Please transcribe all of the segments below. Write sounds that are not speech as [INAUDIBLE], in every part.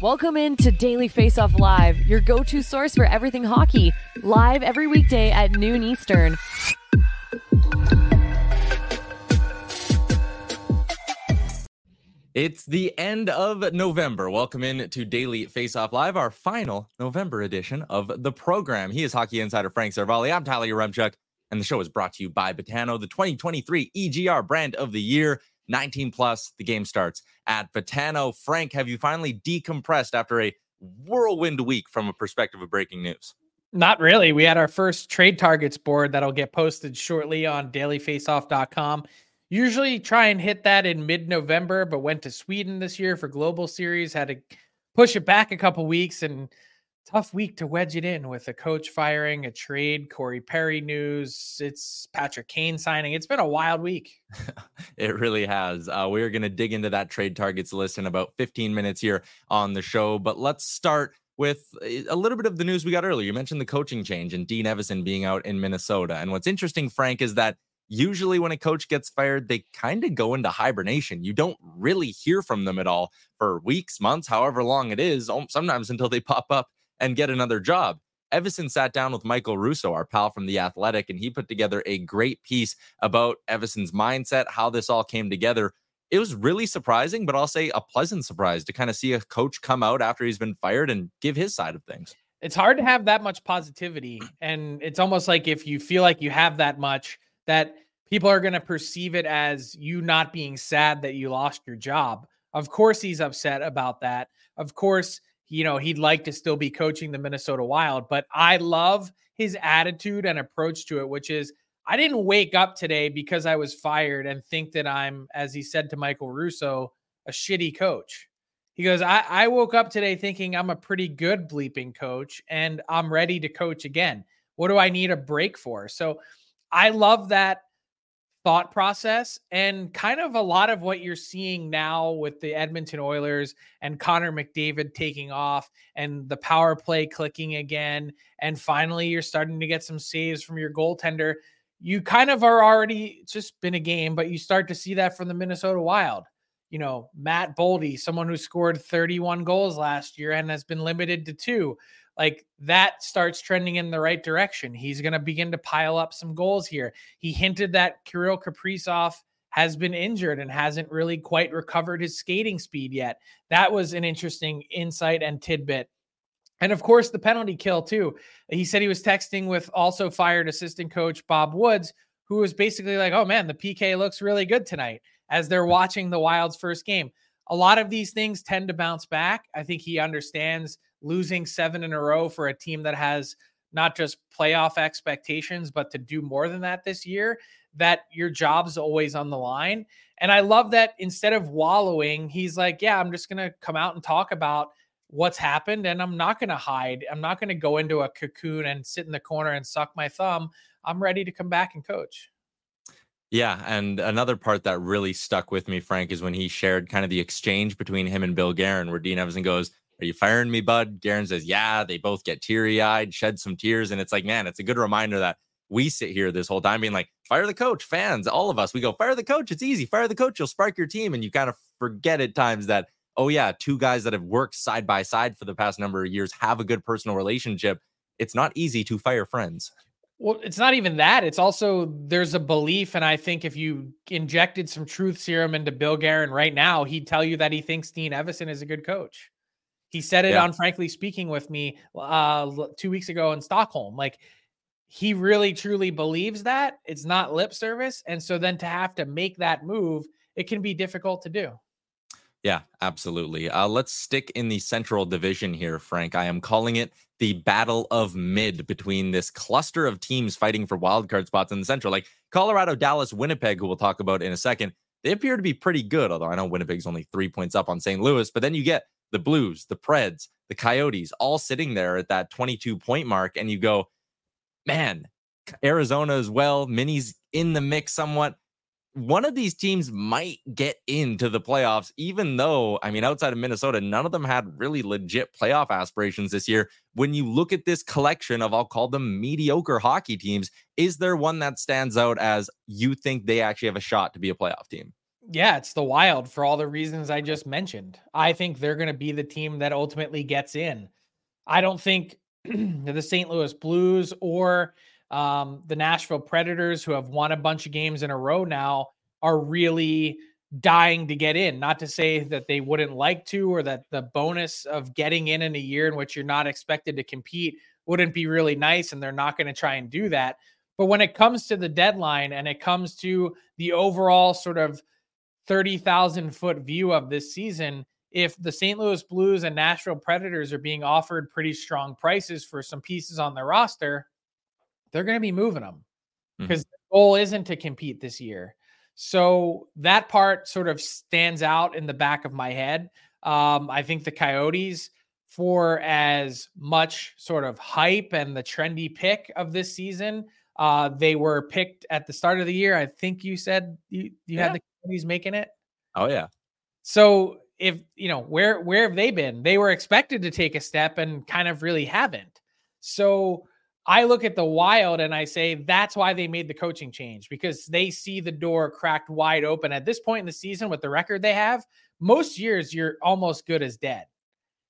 Welcome in to Daily Face Off Live, your go to source for everything hockey. Live every weekday at noon Eastern. It's the end of November. Welcome in to Daily Face Off Live, our final November edition of the program. He is hockey insider Frank Seravalli. I'm Tyler Yaremchuk, and the show is brought to you by Betano, the 2023 EGR brand of the year. 19 plus. The game starts at Betano. Frank, have you finally decompressed after a whirlwind week from a perspective of breaking news? Not really. We had our first trade targets board that'll get posted shortly on dailyfaceoff.com. Usually try and hit that in mid November, but went to Sweden this year for Global Series. Had to push it back a couple weeks and tough week to wedge it in with a coach firing, a trade, Corey Perry news. It's Patrick Kane signing. It's been a wild week. [LAUGHS] it really has. Uh, we're going to dig into that trade targets list in about 15 minutes here on the show. But let's start with a little bit of the news we got earlier. You mentioned the coaching change and Dean Evason being out in Minnesota. And what's interesting, Frank, is that usually when a coach gets fired, they kind of go into hibernation. You don't really hear from them at all for weeks, months, however long it is, sometimes until they pop up and get another job. Evason sat down with Michael Russo, our pal from The Athletic, and he put together a great piece about Evason's mindset, how this all came together. It was really surprising, but I'll say a pleasant surprise to kind of see a coach come out after he's been fired and give his side of things. It's hard to have that much positivity. And it's almost like if you feel like you have that much, that people are going to perceive it as you not being sad that you lost your job. Of course, he's upset about that. Of course, you know, he'd like to still be coaching the Minnesota Wild, but I love his attitude and approach to it, which is I didn't wake up today because I was fired and think that I'm, as he said to Michael Russo, a shitty coach. He goes, I, I woke up today thinking I'm a pretty good bleeping coach and I'm ready to coach again. What do I need a break for? So I love that thought process and kind of a lot of what you're seeing now with the Edmonton Oilers and Connor McDavid taking off and the power play clicking again. And finally, you're starting to get some saves from your goaltender. You kind of are already just been a game, but you start to see that from the Minnesota Wild. You know, Matt Boldy, someone who scored 31 goals last year and has been limited to two like that starts trending in the right direction. He's going to begin to pile up some goals here. He hinted that Kirill Kaprizov has been injured and hasn't really quite recovered his skating speed yet. That was an interesting insight and tidbit. And of course, the penalty kill, too. He said he was texting with also fired assistant coach Bob Woods, who was basically like, oh man, the PK looks really good tonight as they're watching the Wild's first game. A lot of these things tend to bounce back. I think he understands losing seven in a row for a team that has not just playoff expectations, but to do more than that this year, that your job's always on the line. And I love that instead of wallowing, he's like, yeah, I'm just going to come out and talk about what's happened and I'm not going to hide. I'm not going to go into a cocoon and sit in the corner and suck my thumb. I'm ready to come back and coach. Yeah, and another part that really stuck with me, Frank, is when he shared kind of the exchange between him and Bill Guerin, where Dean Evason goes, are you firing me, bud? Guerin says, Yeah. They both get teary eyed, shed some tears. And it's like, man, it's a good reminder that we sit here this whole time being like, fire the coach, fans, all of us. We go, fire the coach. It's easy. Fire the coach. You'll spark your team. And you kind of forget at times that, oh, yeah, two guys that have worked side by side for the past number of years have a good personal relationship. It's not easy to fire friends. Well, it's not even that. It's also there's a belief, and I think if you injected some truth serum into Bill Guerin right now, he'd tell you that he thinks Dean Evason is a good coach. He said it Yeah. on Frankly Speaking with me uh, two weeks ago in Stockholm. Like he really truly believes that it's not lip service, and so then to have to make that move, it can be difficult to do. Yeah, absolutely. Uh, let's stick in the Central Division here, Frank. I am calling it the Battle of Mid between this cluster of teams fighting for wildcard spots in the Central, like Colorado, Dallas, Winnipeg, who we'll talk about in a second. They appear to be pretty good, although I know Winnipeg's only three points up on St. Louis. But then you get the Blues, the Preds, the Coyotes, all sitting there at that 22 point mark, and you go, man, Arizona as well. Minnie's in the mix somewhat one of these teams might get into the playoffs, even though, I mean, outside of Minnesota, none of them had really legit playoff aspirations this year. When you look at this collection of, I'll call them mediocre hockey teams, is there one that stands out as you think they actually have a shot to be a playoff team? Yeah, it's the Wild for all the reasons I just mentioned. I think they're going to be the team that ultimately gets in. I don't think [CLEARS THROAT] the St. Louis Blues or um, the Nashville Predators, who have won a bunch of games in a row now, are really dying to get in. Not to say that they wouldn't like to, or that the bonus of getting in in a year in which you're not expected to compete wouldn't be really nice, and they're not going to try and do that. But when it comes to the deadline and it comes to the overall sort of 30,000 foot view of this season, if the St. Louis Blues and Nashville Predators are being offered pretty strong prices for some pieces on their roster, they're going to be moving them because the goal isn't to compete this year. So that part sort of stands out in the back of my head. Um, I think the Coyotes, for as much sort of hype and the trendy pick of this season, uh, they were picked at the start of the year. I think you said you, you Yeah. had the Coyotes making it. Oh, yeah. So if you know where where have they been? They were expected to take a step and kind of really haven't. So I look at the Wild and I say that's why they made the coaching change because they see the door cracked wide open at this point in the season with the record they have. Most years you're almost good as dead.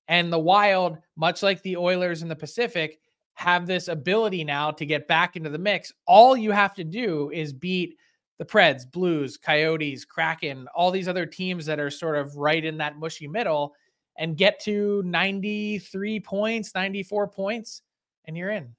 And the Wild, much like the Oilers in the Pacific, have this ability now to get back into the mix. All you have to do is beat the Preds, Blues, Coyotes, Kraken, all these other teams that are sort of right in that mushy middle and get to 93 points, 94 points, and you're in.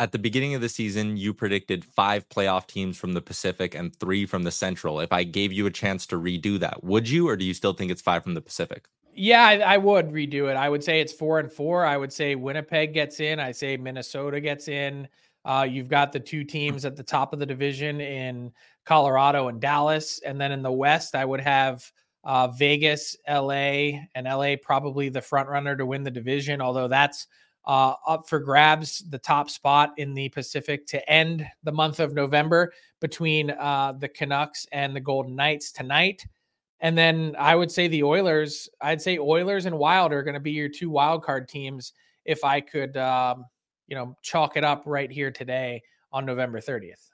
At the beginning of the season, you predicted five playoff teams from the Pacific and three from the Central. If I gave you a chance to redo that, would you, or do you still think it's five from the Pacific? Yeah, I, I would redo it. I would say it's four and four. I would say Winnipeg gets in. I say Minnesota gets in. Uh, you've got the two teams at the top of the division in Colorado and Dallas, and then in the West, I would have uh, Vegas, LA, and LA probably the front runner to win the division. Although that's uh, up for grabs, the top spot in the Pacific to end the month of November between uh, the Canucks and the Golden Knights tonight. And then I would say the Oilers. I'd say Oilers and Wild are going to be your two wild card teams. If I could, um, you know, chalk it up right here today on November 30th.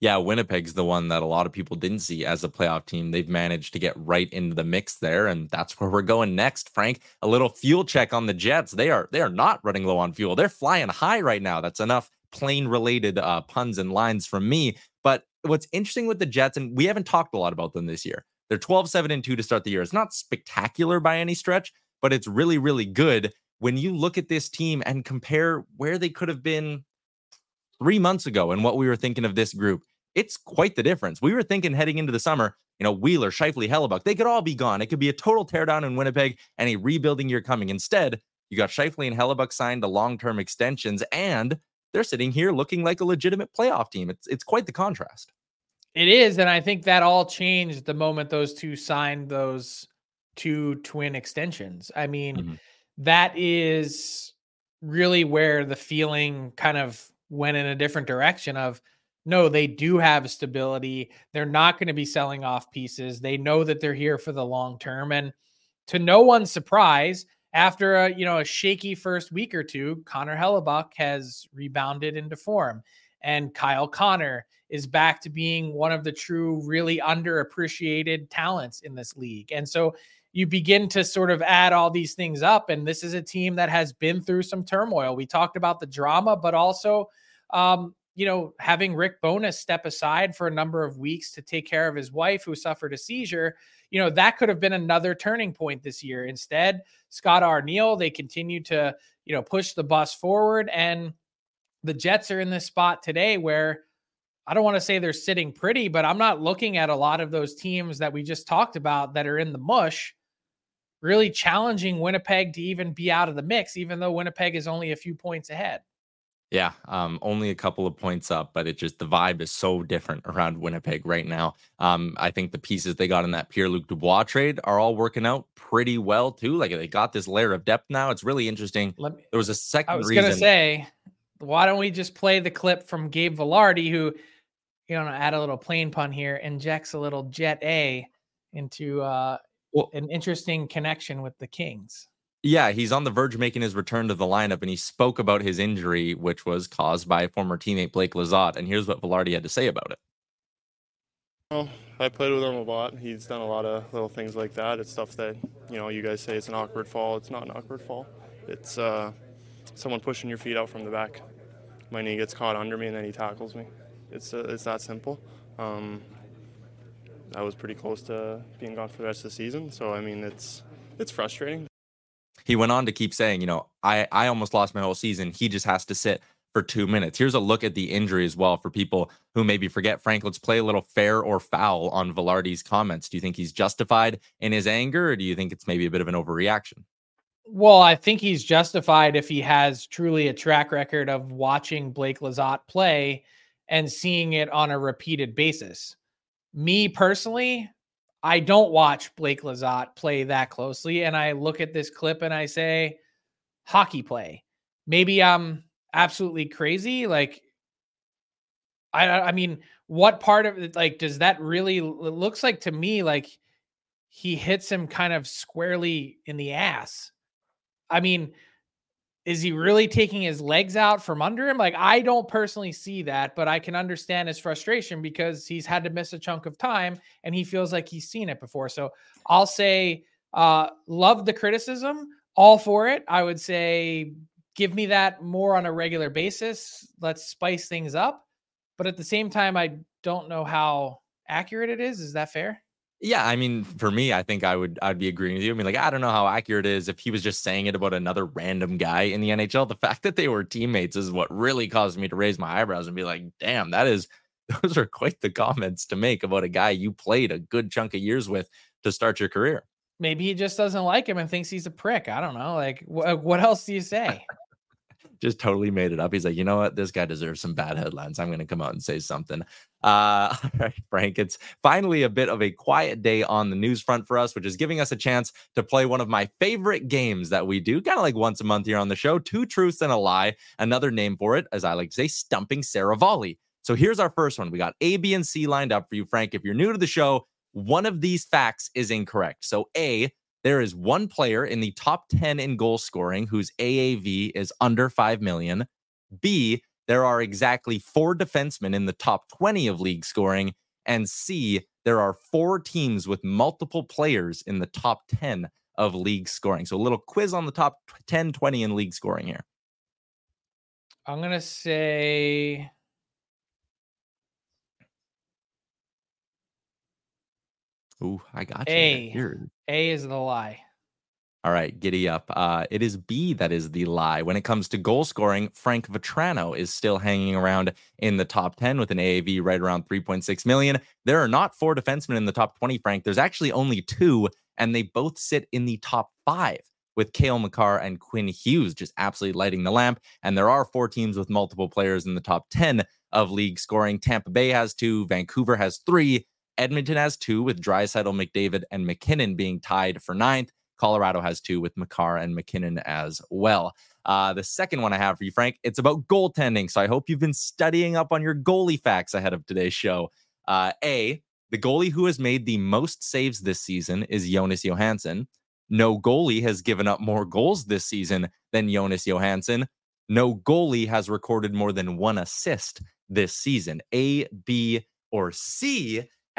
Yeah, Winnipeg's the one that a lot of people didn't see as a playoff team. They've managed to get right into the mix there, and that's where we're going next. Frank, a little fuel check on the Jets. They are they are not running low on fuel. They're flying high right now. That's enough plane related uh, puns and lines from me. But what's interesting with the Jets, and we haven't talked a lot about them this year. They're 12, 7, and 2 to start the year. It's not spectacular by any stretch, but it's really, really good when you look at this team and compare where they could have been three months ago and what we were thinking of this group. It's quite the difference. We were thinking heading into the summer, you know, Wheeler, Scheifele, Hellebuyck, they could all be gone. It could be a total teardown in Winnipeg and a rebuilding year coming. Instead, you got Scheifele and Hellebuyck signed to long-term extensions, and they're sitting here looking like a legitimate playoff team. It's it's quite the contrast. It is, and I think that all changed the moment those two signed those two twin extensions. I mean, Mhm. that is really where the feeling kind of went in a different direction of no, they do have stability. They're not going to be selling off pieces. They know that they're here for the long term and to no one's surprise, after a you know a shaky first week or two, Connor Hellebuyck has rebounded into form, and Kyle Connor is back to being one of the true, really underappreciated talents in this league. And so you begin to sort of add all these things up, and this is a team that has been through some turmoil. We talked about the drama, but also um, you know, having Rick Bowness step aside for a number of weeks to take care of his wife who suffered a seizure, you know, that could have been another turning point this year. Instead, Scott Arniel, they continue to, you know, push the bus forward. And the Jets are in this spot today where I don't want to say they're sitting pretty, but I'm not looking at a lot of those teams that we just talked about that are in the mush really challenging Winnipeg to even be out of the mix, even though Winnipeg is only a few points ahead. Yeah, um, only a couple of points up, but it just the vibe is so different around Winnipeg right now. Um, I think the pieces they got in that Pierre Luc Dubois trade are all working out pretty well too. Like they got this layer of depth now. It's really interesting. Me, there was a second. I was reason. gonna say, why don't we just play the clip from Gabe Vilardi, who, you know, add a little plane pun here, injects a little Jet A into uh, well, an interesting connection with the Kings. Yeah, he's on the verge of making his return to the lineup, and he spoke about his injury, which was caused by former teammate Blake Lizotte. And here's what Vilardi had to say about it. Well, I played with him a lot. He's done a lot of little things like that. It's stuff that you know you guys say it's an awkward fall. It's not an awkward fall. It's uh, someone pushing your feet out from the back. My knee gets caught under me, and then he tackles me. It's uh, it's that simple. Um, I was pretty close to being gone for the rest of the season. So I mean, it's it's frustrating. He went on to keep saying, you know, I I almost lost my whole season. He just has to sit for two minutes. Here's a look at the injury as well for people who maybe forget. Frank, let's play a little fair or foul on Vilardi's comments. Do you think he's justified in his anger, or do you think it's maybe a bit of an overreaction? Well, I think he's justified if he has truly a track record of watching Blake Lizotte play and seeing it on a repeated basis me personally, I don't watch Blake Lizotte play that closely. And I look at this clip and I say, hockey play. Maybe I'm absolutely crazy. Like, I, I mean, what part of it, like, does that really, it looks like to me, like he hits him kind of squarely in the ass. I mean, is he really taking his legs out from under him? Like, I don't personally see that, but I can understand his frustration because he's had to miss a chunk of time and he feels like he's seen it before. So I'll say, uh, love the criticism, all for it. I would say, give me that more on a regular basis. Let's spice things up. But at the same time, I don't know how accurate it is. Is that fair? Yeah, I mean, for me, I think I would I'd be agreeing with you. I mean, like, I don't know how accurate it is if he was just saying it about another random guy in the NHL. The fact that they were teammates is what really caused me to raise my eyebrows and be like, damn, that is [LAUGHS] those are quite the comments to make about a guy you played a good chunk of years with to start your career. Maybe he just doesn't like him and thinks he's a prick. I don't know. Like, wh- what else do you say? Just totally made it up. He's like, you know what? This guy deserves some bad headlines. I'm going to come out and say something. Uh, [LAUGHS] all right, Frank. It's finally a bit of a quiet day on the news front for us, which is giving us a chance to play one of my favorite games that we do, kind of like once a month here on the show. Two truths and a lie. Another name for it, as I like to say, stumping Seravalli. So here's our first one. We got A, B, and C lined up for you, Frank. If you're new to the show, one of these facts is incorrect. So A, there is one player in the top 10 in goal scoring whose AAV is under 5 million. B, there are exactly four defensemen in the top 20 of league scoring. And C, there are four teams with multiple players in the top 10 of league scoring. So a little quiz on the top 10, 20 in league scoring here. I'm going to say Ooh, I got you. A. A is the lie. All right, giddy up. Uh, it is B that is the lie. When it comes to goal scoring, Frank Vatrano is still hanging around in the top 10 with an AAV right around 3.6 million. There are not four defensemen in the top 20, Frank. There's actually only two, and they both sit in the top five with Cale Makar and Quinn Hughes just absolutely lighting the lamp. And there are four teams with multiple players in the top 10 of league scoring. Tampa Bay has two, Vancouver has three, Edmonton has two, with Draisaitl, McDavid, and MacKinnon being tied for ninth. Colorado has two with Makar and MacKinnon as well. Uh, the second one I have for you, Frank, it's about goaltending. So I hope you've been studying up on your goalie facts ahead of today's show. Uh, A, the goalie who has made the most saves this season is Jonas Johansson. No goalie has given up more goals this season than Jonas Johansson. No goalie has recorded more than one assist this season. A, B, or C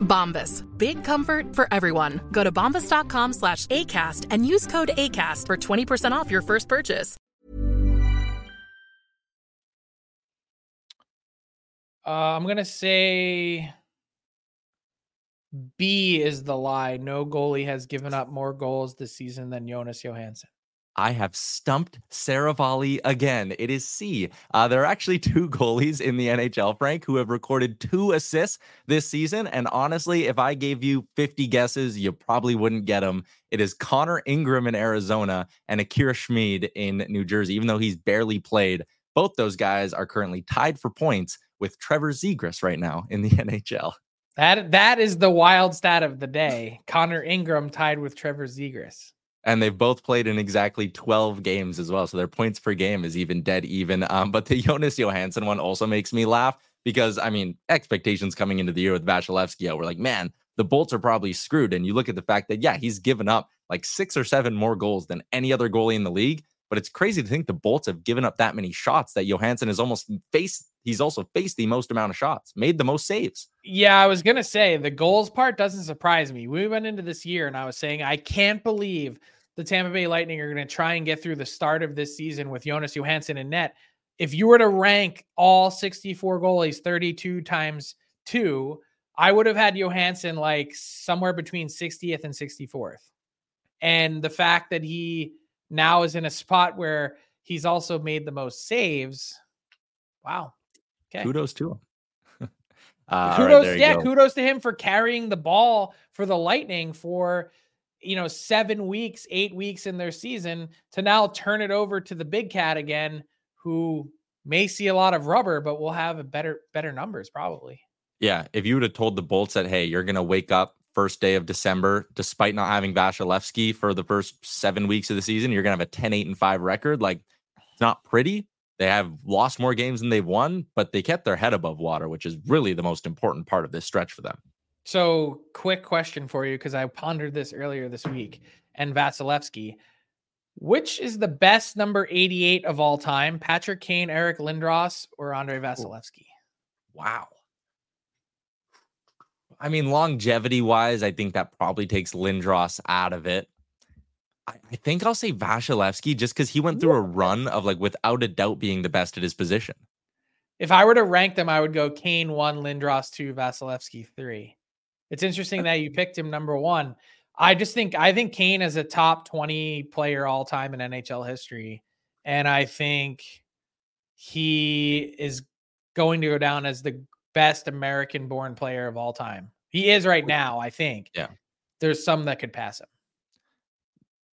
Bombas. Big comfort for everyone. Go to bombas.com slash ACAST and use code ACAST for 20% off your first purchase. Uh, I'm gonna say B is the lie. No goalie has given up more goals this season than Jonas Johansson. I have stumped Seravalli again. It is C. Uh, there are actually two [LAUGHS] goalies in the NHL, Frank, who have recorded two assists this season. And honestly, if I gave you 50 guesses, you probably wouldn't get them. It is Connor Ingram in Arizona and Akira Schmid in New Jersey, even though he's barely played. Both those guys are currently tied for points with Trevor Zegras right now in the [LAUGHS] NHL. That that is the wild stat of the day. Connor Ingram tied with Trevor Zegras and they've both played in exactly 12 games as well. So their points per game is even dead even. Um, but the [LAUGHS] Jonas Johansson one also makes me laugh because, I mean, expectations coming into the year with Vasilevskiy, we're like, man, the Bolts are probably screwed. And you look at the fact that, yeah, he's given up like six or seven more goals than any other goalie in the league. But it's crazy to think the Bolts have given up that many shots that Johansson has almost faced. He's also faced the most amount of shots, made the most saves. Yeah, I was going to say the goals part doesn't surprise me. We went into this year and I was saying, I can't believe the Tampa Bay Lightning are going to try and get through the start of this season with Jonas Johansson in net. If you were to rank all 64 goalies 32 times two, I would have had Johansson like somewhere between 60th and 64th. And the fact that he now is in a spot where he's also made the most saves. Wow. Okay. Kudos to him. [LAUGHS] uh, kudos, right, yeah, go. kudos to him for carrying the ball for the Lightning for you know, seven weeks, eight weeks in their season to now turn it over to the big cat again, who may see a lot of rubber, but will have a better, better numbers probably. Yeah. If you would have told the Bolts that, hey, you're going to wake up first day of December, despite not having Vasilevskiy for the first seven weeks of the season, you're going to have a 10, 8, and 5 record. Like, it's not pretty. They have lost more games than they've won, but they kept their head above water, which is really the most important part of this stretch for them. So, quick question for you because I pondered this earlier this week. And Vasilevskiy, which is the best number 88 of all time? Patrick Kane, Eric Lindros, or Andre Vasilevskiy? Wow. I mean, longevity wise, I think that probably takes Lindros out of it. I, think I'll say Vasilevskiy just because he went through a run of like without a doubt being the best at his position. If I were to rank them, I would go Kane one, Lindros two, Vasilevskiy three. It's interesting that you picked him number one. I just think I think Kane is a top 20 player all time in NHL history. And I think he is going to go down as the best American born player of all time. He is right now, I think. Yeah. There's some that could pass him.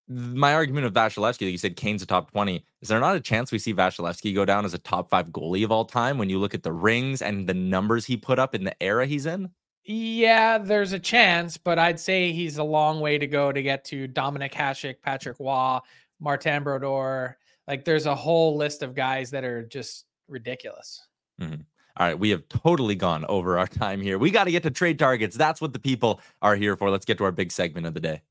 My argument of Vasilevskiy, like you said, Kane's a top 20. Is there not a chance we see Vasilevskiy go down as a top five goalie of all time when you look at the rings and the numbers he put up in the era he's in? Yeah, there's a chance, but I'd say he's a long way to go to get to Dominik Hasek, Patrick Roy, Martin Brodeur. Like there's a whole list of guys that are just ridiculous. Mm-hmm. All right, we have totally gone over our time here. We got to get to trade targets. That's what the people are here for. Let's get to our big segment of the day.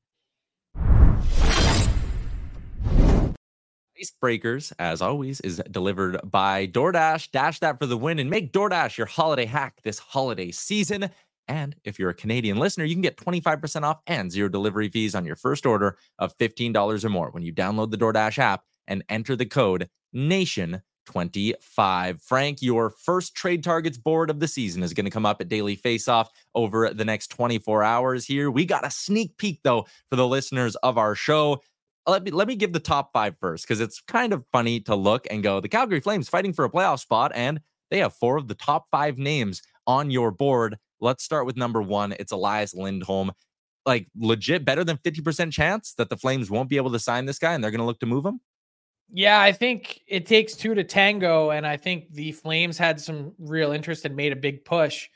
Icebreakers, as always, is delivered by DoorDash. Dash that for the win and make DoorDash your holiday hack this holiday season. And if you're a Canadian listener, you can get 25% off and zero delivery fees on your first order of $15 or more when you download the DoorDash app and enter the code NATION25. Frank, your first trade targets board of the season is going to come up at Daily Faceoff over the next 24 hours here. We got a sneak peek, though, for the listeners of our show. Let me let me give the top five first because it's kind of funny to look and go the Calgary Flames fighting for a playoff spot and they have four of the top five names on your board. Let's start with number one. It's Elias Lindholm. Like legit better than 50% chance that the Flames won't be able to sign this guy and they're going to look to move him. Yeah, I think it takes two to tango. And I think the Flames had some real interest and made a big push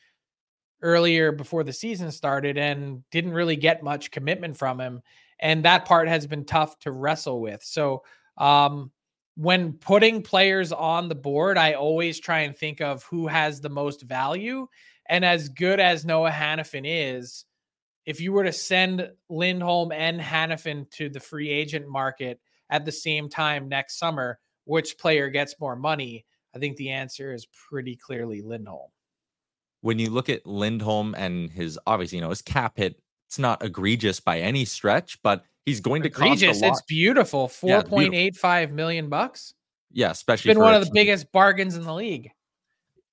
earlier before the season started and didn't really get much commitment from him. And that part has been tough to wrestle with. So, um, when putting players on the board, I always try and think of who has the most value. And as good as Noah Hanifin is, if you were to send Lindholm and Hanifin to the free agent market at the same time next summer, which player gets more money? I think the answer is pretty clearly Lindholm. When you look at Lindholm and his obviously, you know, his cap hit, it's not egregious by any stretch, but he's going to egregious. cost a lot. It's beautiful. Four point eight five million bucks. Yeah, especially It's been for one of the team- biggest bargains in the league.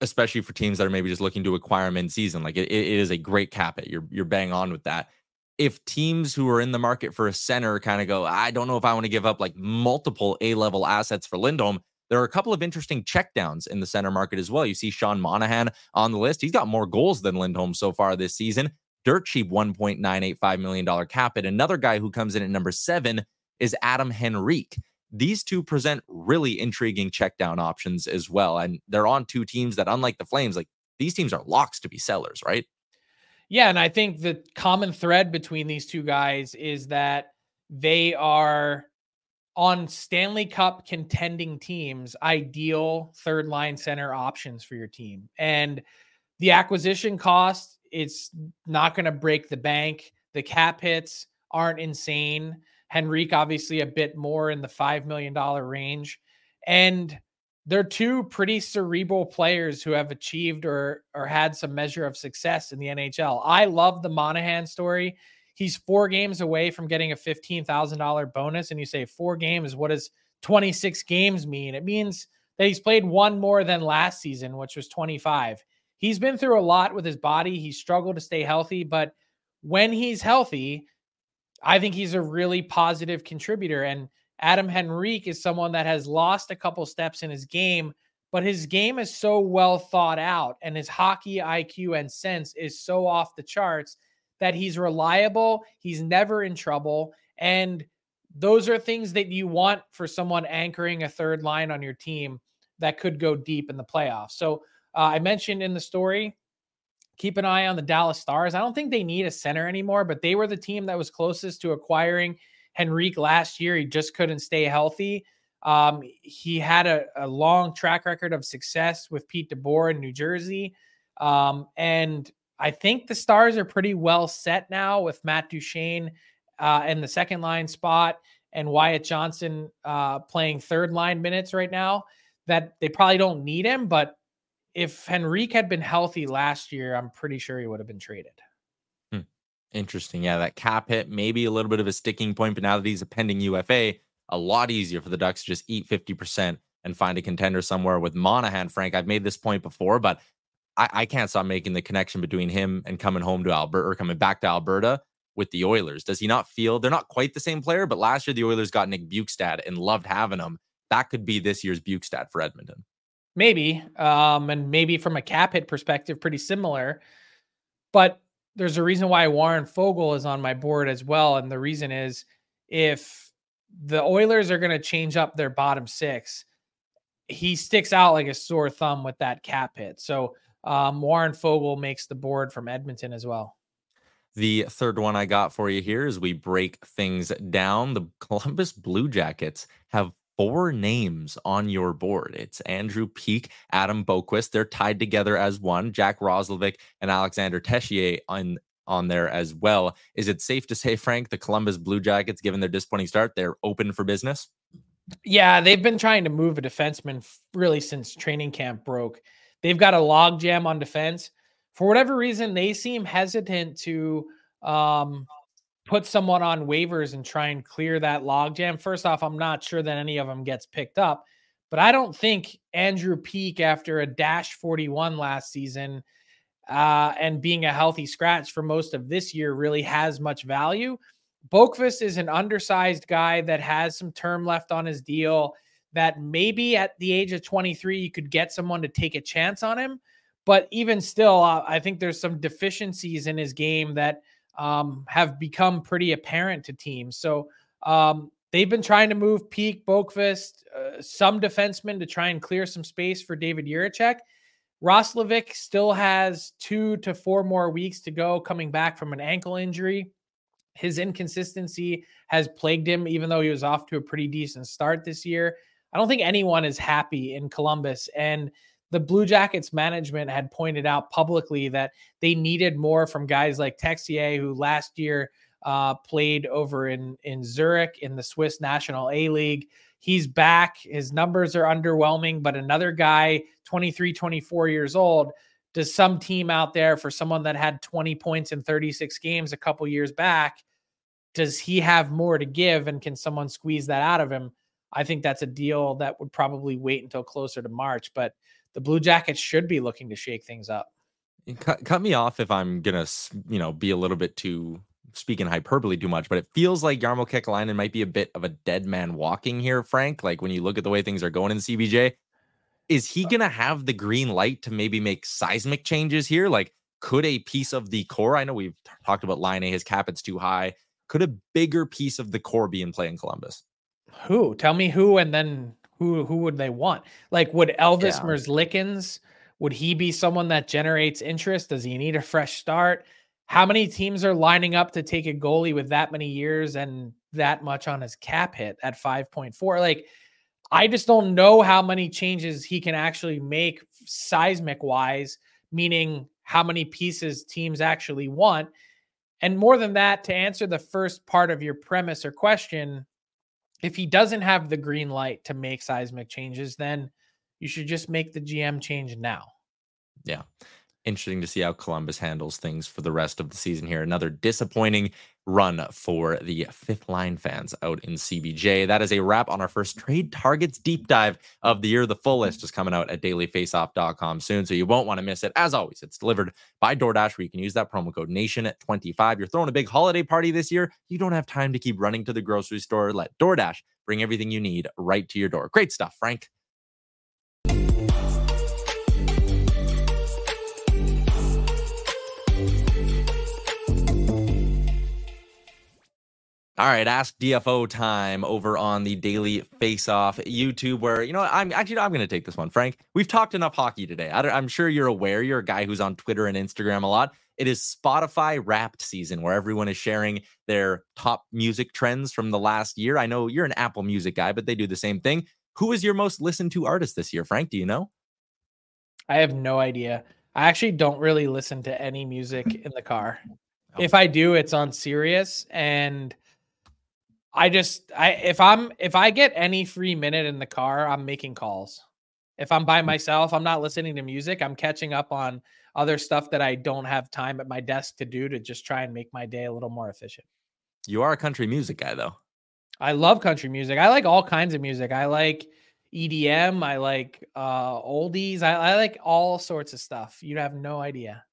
especially for teams that are maybe just looking to acquire him in season. Like it, it is a great cap hit. You're you're bang on with that. If teams who are in the market for a center kind of go, I don't know if I want to give up like multiple A level assets for Lindholm. There are a couple of interesting checkdowns in the center market as well. You see Sean Monahan on the list. He's got more goals than Lindholm so far this season. Dirt cheap $1.985 million cap hit. Another guy who comes in at number seven is Adam Henrique. These two present really intriguing checkdown options as well. And they're on two teams that, unlike the Flames, like these teams are locks to be sellers, right? Yeah, and I think the common thread between these two guys is that they are on Stanley Cup contending teams, ideal third line center options for your team. And the acquisition cost, it's not going to break the bank. The cap hits aren't insane. Henrique, obviously, a bit more in the $5 million range. And they're two pretty cerebral players who have achieved or or had some measure of success in the NHL. I love the Monahan story. He's four games away from getting a fifteen thousand dollar bonus, and you say four games. What does twenty six games mean? It means that he's played one more than last season, which was twenty five. He's been through a lot with his body. He's struggled to stay healthy, but when he's healthy, I think he's a really positive contributor. And Adam Henrique is someone that has lost a couple steps in his game, but his game is so well thought out and his hockey IQ and sense is so off the charts that he's reliable. He's never in trouble. And those are things that you want for someone anchoring a third line on your team that could go deep in the playoffs. So uh, I mentioned in the story, keep an eye on the Dallas Stars. I don't think they need a center anymore, but they were the team that was closest to acquiring Henrique last year. He just couldn't stay healthy. Um, he had a, a, long track record of success with Pete DeBoer in New Jersey. Um, and I think the Stars are pretty well set now with Matt Duchene uh, in the second line spot and Wyatt Johnston uh, playing third line minutes right now. That they probably don't need him, but if Henrique had been healthy last year, I'm pretty sure he would have been traded. Hmm. Interesting. Yeah, that cap hit, maybe a little bit of a sticking point, but now that he's a pending UFA, a lot easier for the Ducks to just eat 50% and find a contender somewhere with Monahan. Frank, I've made this point before, but I, I can't stop making the connection between him and coming home to Alberta or coming back to Alberta with the Oilers. Does he not feel they're not quite the same player? But last year, the Oilers got Nick Bjugstad and loved having him. That could be this year's Bjugstad for Edmonton. Maybe. Um, and maybe from a cap hit perspective, pretty similar. But there's a reason why Warren Foegele is on my board as well. And the reason is if the Oilers are going to change up their bottom six, he sticks out like a sore thumb with that cap hit. So um, Warren Foegele makes the board from Edmonton as well. The third one I got for you here is we break things down. The Columbus Blue Jackets have four names on your board. It's Andrew Peeke, Adam Boqvist. They're tied together as one. Jack Roslovic and Alexander Texier on on there as well. Is it safe to say, Frank, the Columbus Blue Jackets, given their disappointing start, they're open for business? Yeah, they've been trying to move a defenseman really since training camp broke. They've got a logjam on defense. For whatever reason, they seem hesitant to um, put someone on waivers and try and clear that logjam. First off, I'm not sure that any of them gets picked up, but I don't think Andrew Peeke, after a dash 41 last season uh, and being a healthy scratch for most of this year, really has much value. Boqvist is an undersized guy that has some term left on his deal. That maybe at the age of 23, you could get someone to take a chance on him. But even still, uh, I think there's some deficiencies in his game that um, have become pretty apparent to teams. So um, they've been trying to move Peeke, Boqvist, uh, some defensemen to try and clear some space for David Jiricek. Roslovic still has two to four more weeks to go coming back from an ankle injury. His inconsistency has plagued him, even though he was off to a pretty decent start this year. I don't think anyone is happy in Columbus. And the Blue Jackets management had pointed out publicly that they needed more from guys like Texier, who last year uh, played over in, in Zurich in the Swiss National A League. He's back. His numbers are underwhelming, but another guy, 23, 24 years old, does some team out there for someone that had 20 points in 36 games a couple years back, does he have more to give and can someone squeeze that out of him? I think that's a deal that would probably wait until closer to March, but the Blue Jackets should be looking to shake things up. Cut, cut me off if I'm gonna, you know, be a little bit too speaking hyperbole too much, but it feels like Jarmo Kekalainen might be a bit of a dead man walking here, Frank. Like when you look at the way things are going in CBJ, is he uh. gonna have the green light to maybe make seismic changes here? Like, could a piece of the core? I know we've talked about Laine, his cap hit's too high. Could a bigger piece of the core be in play in Columbus? Who? Tell me who, and then who who would they want? Like, would Elvis yeah. Merzlikins? Would he be someone that generates interest? Does he need a fresh start? How many teams are lining up to take a goalie with that many years and that much on his cap hit at 5.4? Like, I just don't know how many changes he can actually make seismic wise, meaning how many pieces teams actually want. And more than that, to answer the first part of your premise or question, if he doesn't have the green light to make seismic changes, then you should just make the GM change now. Yeah. Interesting to see how Columbus handles things for the rest of the season here. Another disappointing run for the fifth line fans out in CBJ. That is a wrap on our first trade targets deep dive of the year. The full list is coming out at dailyfaceoff.com soon, so you won't want to miss it. As always, it's delivered by DoorDash, where you can use that promo code NATION at 25. You're throwing a big holiday party this year. You don't have time to keep running to the grocery store. Let DoorDash bring everything you need right to your door. Great stuff, Frank. All right, ask DFO time over on the Daily Face Off YouTube. Where you know, I'm actually I'm going to take this one, Frank. We've talked enough hockey today. I am sure you're aware. You're a guy who's on Twitter and Instagram a lot. It is Spotify Wrapped season, where everyone is sharing their top music trends from the last year. I know you're an Apple Music guy, but they do the same thing. Who is your most listened to artist this year, Frank? Do you know? I have no idea. I actually don't really listen to any music in the car. [LAUGHS] Oh. If I do, it's on Sirius and I just I if I'm if I get any free minute in the car, I'm making calls. If I'm by mm. myself, I'm not listening to music. I'm catching up on other stuff that I don't have time at my desk to do to just try and make my day a little more efficient. You are a country music guy though. I love country music. I like all kinds of music. I like EDM, I like uh oldies. I, I like all sorts of stuff. You have no idea.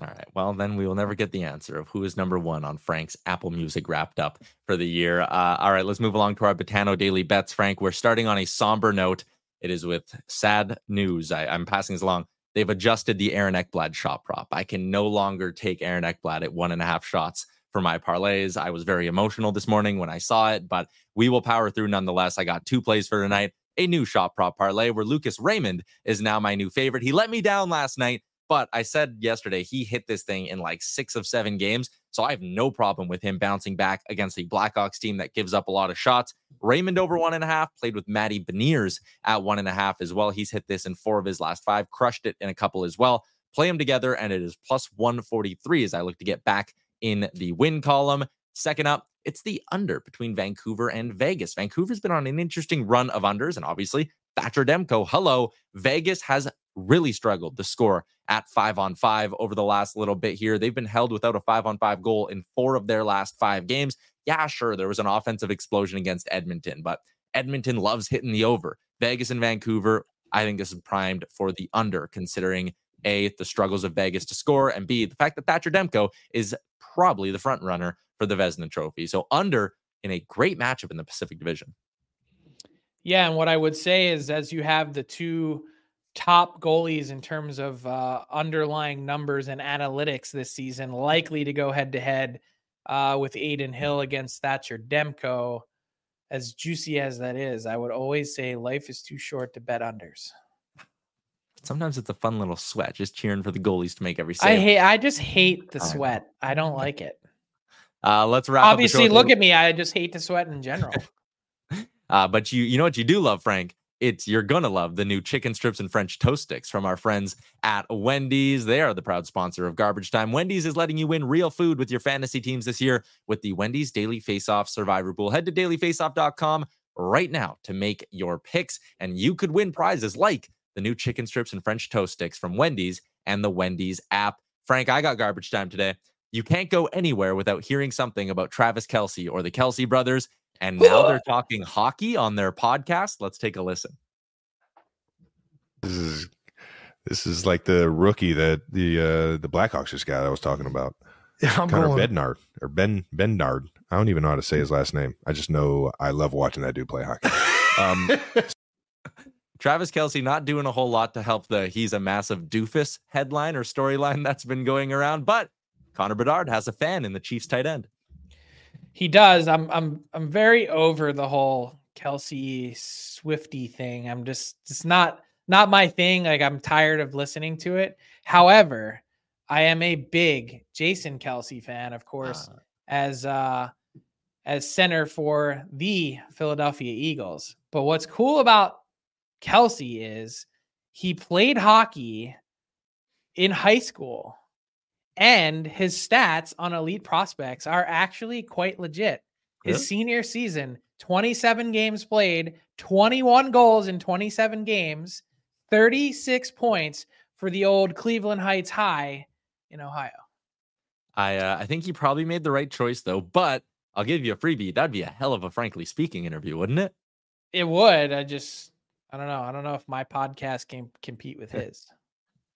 All right. Well, then we will never get the answer of who is number one on Frank's Apple Music wrapped up for the year. Uh, all right, let's move along to our Betano Daily Bets. Frank, we're starting on a somber note. It is with sad news. I, am passing this along. They've adjusted the Aaron Ekblad shot prop. I can no longer take Aaron Ekblad at one and a half shots for my parlays. I was very emotional this morning when I saw it, but we will power through nonetheless. I got two plays for tonight. A new shot prop parlay where Lucas Raymond is now my new favorite. He let me down last night but I said yesterday he hit this thing in like six of seven games. So I have no problem with him bouncing back against the Blackhawks team that gives up a lot of shots. Raymond over one and a half, played with Matty Beniers at one and a half as well. He's hit this in four of his last five, crushed it in a couple as well. Play them together, and it is plus 143 as I look to get back in the win column. Second up, it's the under between Vancouver and Vegas. Vancouver's been on an interesting run of unders, and obviously Thatcher Demko. Hello. Vegas has really struggled to score at five on five over the last little bit here. They've been held without a five on five goal in four of their last five games. Yeah, sure, there was an offensive explosion against Edmonton, but Edmonton loves hitting the over. Vegas and Vancouver, I think this is primed for the under, considering A, the struggles of Vegas to score, and B, the fact that Thatcher Demko is probably the front runner for the Vezina Trophy. So under in a great matchup in the Pacific Division. Yeah, and what I would say is as you have the two top goalies in terms of uh, underlying numbers and analytics this season, likely to go head to head with Adin Hill against Thatcher Demko. As juicy as that is, I would always say life is too short to bet unders. Sometimes it's a fun little sweat, just cheering for the goalies to make every save. I hate. I just hate the sweat. I don't like it. [LAUGHS] Uh, let's wrap. Obviously, look at me. I just hate to sweat in general. [LAUGHS] uh, but you, you know what you do love, Frank? it's you're gonna love the new chicken strips and French toast sticks from our friends at Wendy's. They are the proud sponsor of Garbage Time. Wendy's is letting you win real food with your fantasy teams this year with the Wendy's Daily Faceoff Survivor Pool. Head to dailyfaceoff.com right now to make your picks, and you could win prizes like the new chicken strips and French toast sticks from Wendy's and the Wendy's app. Frank, I got garbage time today. You can't go anywhere without hearing something about Travis Kelce or the Kelce brothers. And now they're talking hockey on their podcast. Let's take a listen. This is this is like the rookie that the uh the Blackhawks just got I was talking about. [LAUGHS] Yeah, I'm Connor going- Bednard or Ben Bendard. I don't even know how to say his last name. I just know I love watching that dude play hockey. Um, [LAUGHS] Travis Kelce not doing a whole lot to help the he's a massive doofus headline or storyline that's been going around, but Connor Bedard has a fan in the Chiefs tight end. He does. I'm I'm I'm very over the whole Kelce Swifty thing. I'm just it's not not my thing. Like I'm tired of listening to it. However, I am a big Jason Kelce fan, of course, as uh as center for the Philadelphia Eagles. But what's cool about Kelce is he played hockey in high school and his stats on elite prospects are actually quite legit. His Really? senior season, 27 games played, 21 goals in 27 games, 36 points for the old Cleveland Heights High in Ohio. I uh, I think he probably made the right choice though, but I'll give you a freebie. That'd be a hell of a frankly speaking interview, wouldn't it? It would. I just I don't know. I don't know if my podcast can compete with [LAUGHS] his.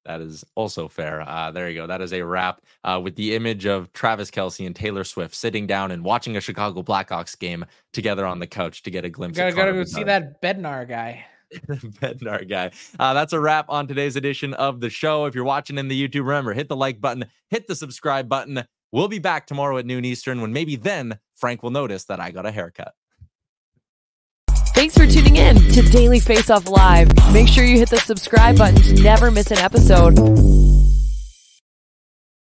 That is also fair. Uh, there you go. That is a wrap uh, with the image of Travis Kelce and Taylor Swift sitting down and watching a Chicago Blackhawks game together on the couch to get a glimpse. Gotta of gotta go see that Bednar guy. [LAUGHS] Bednar guy. Uh, that's a wrap on today's edition of the show. If you're watching in the YouTube, remember hit the like button, hit the subscribe button. We'll be back tomorrow at noon Eastern when maybe then Frank will notice that I got a haircut. Thanks for tuning in to Daily Face Off Live. Make sure you hit the subscribe button to never miss an episode.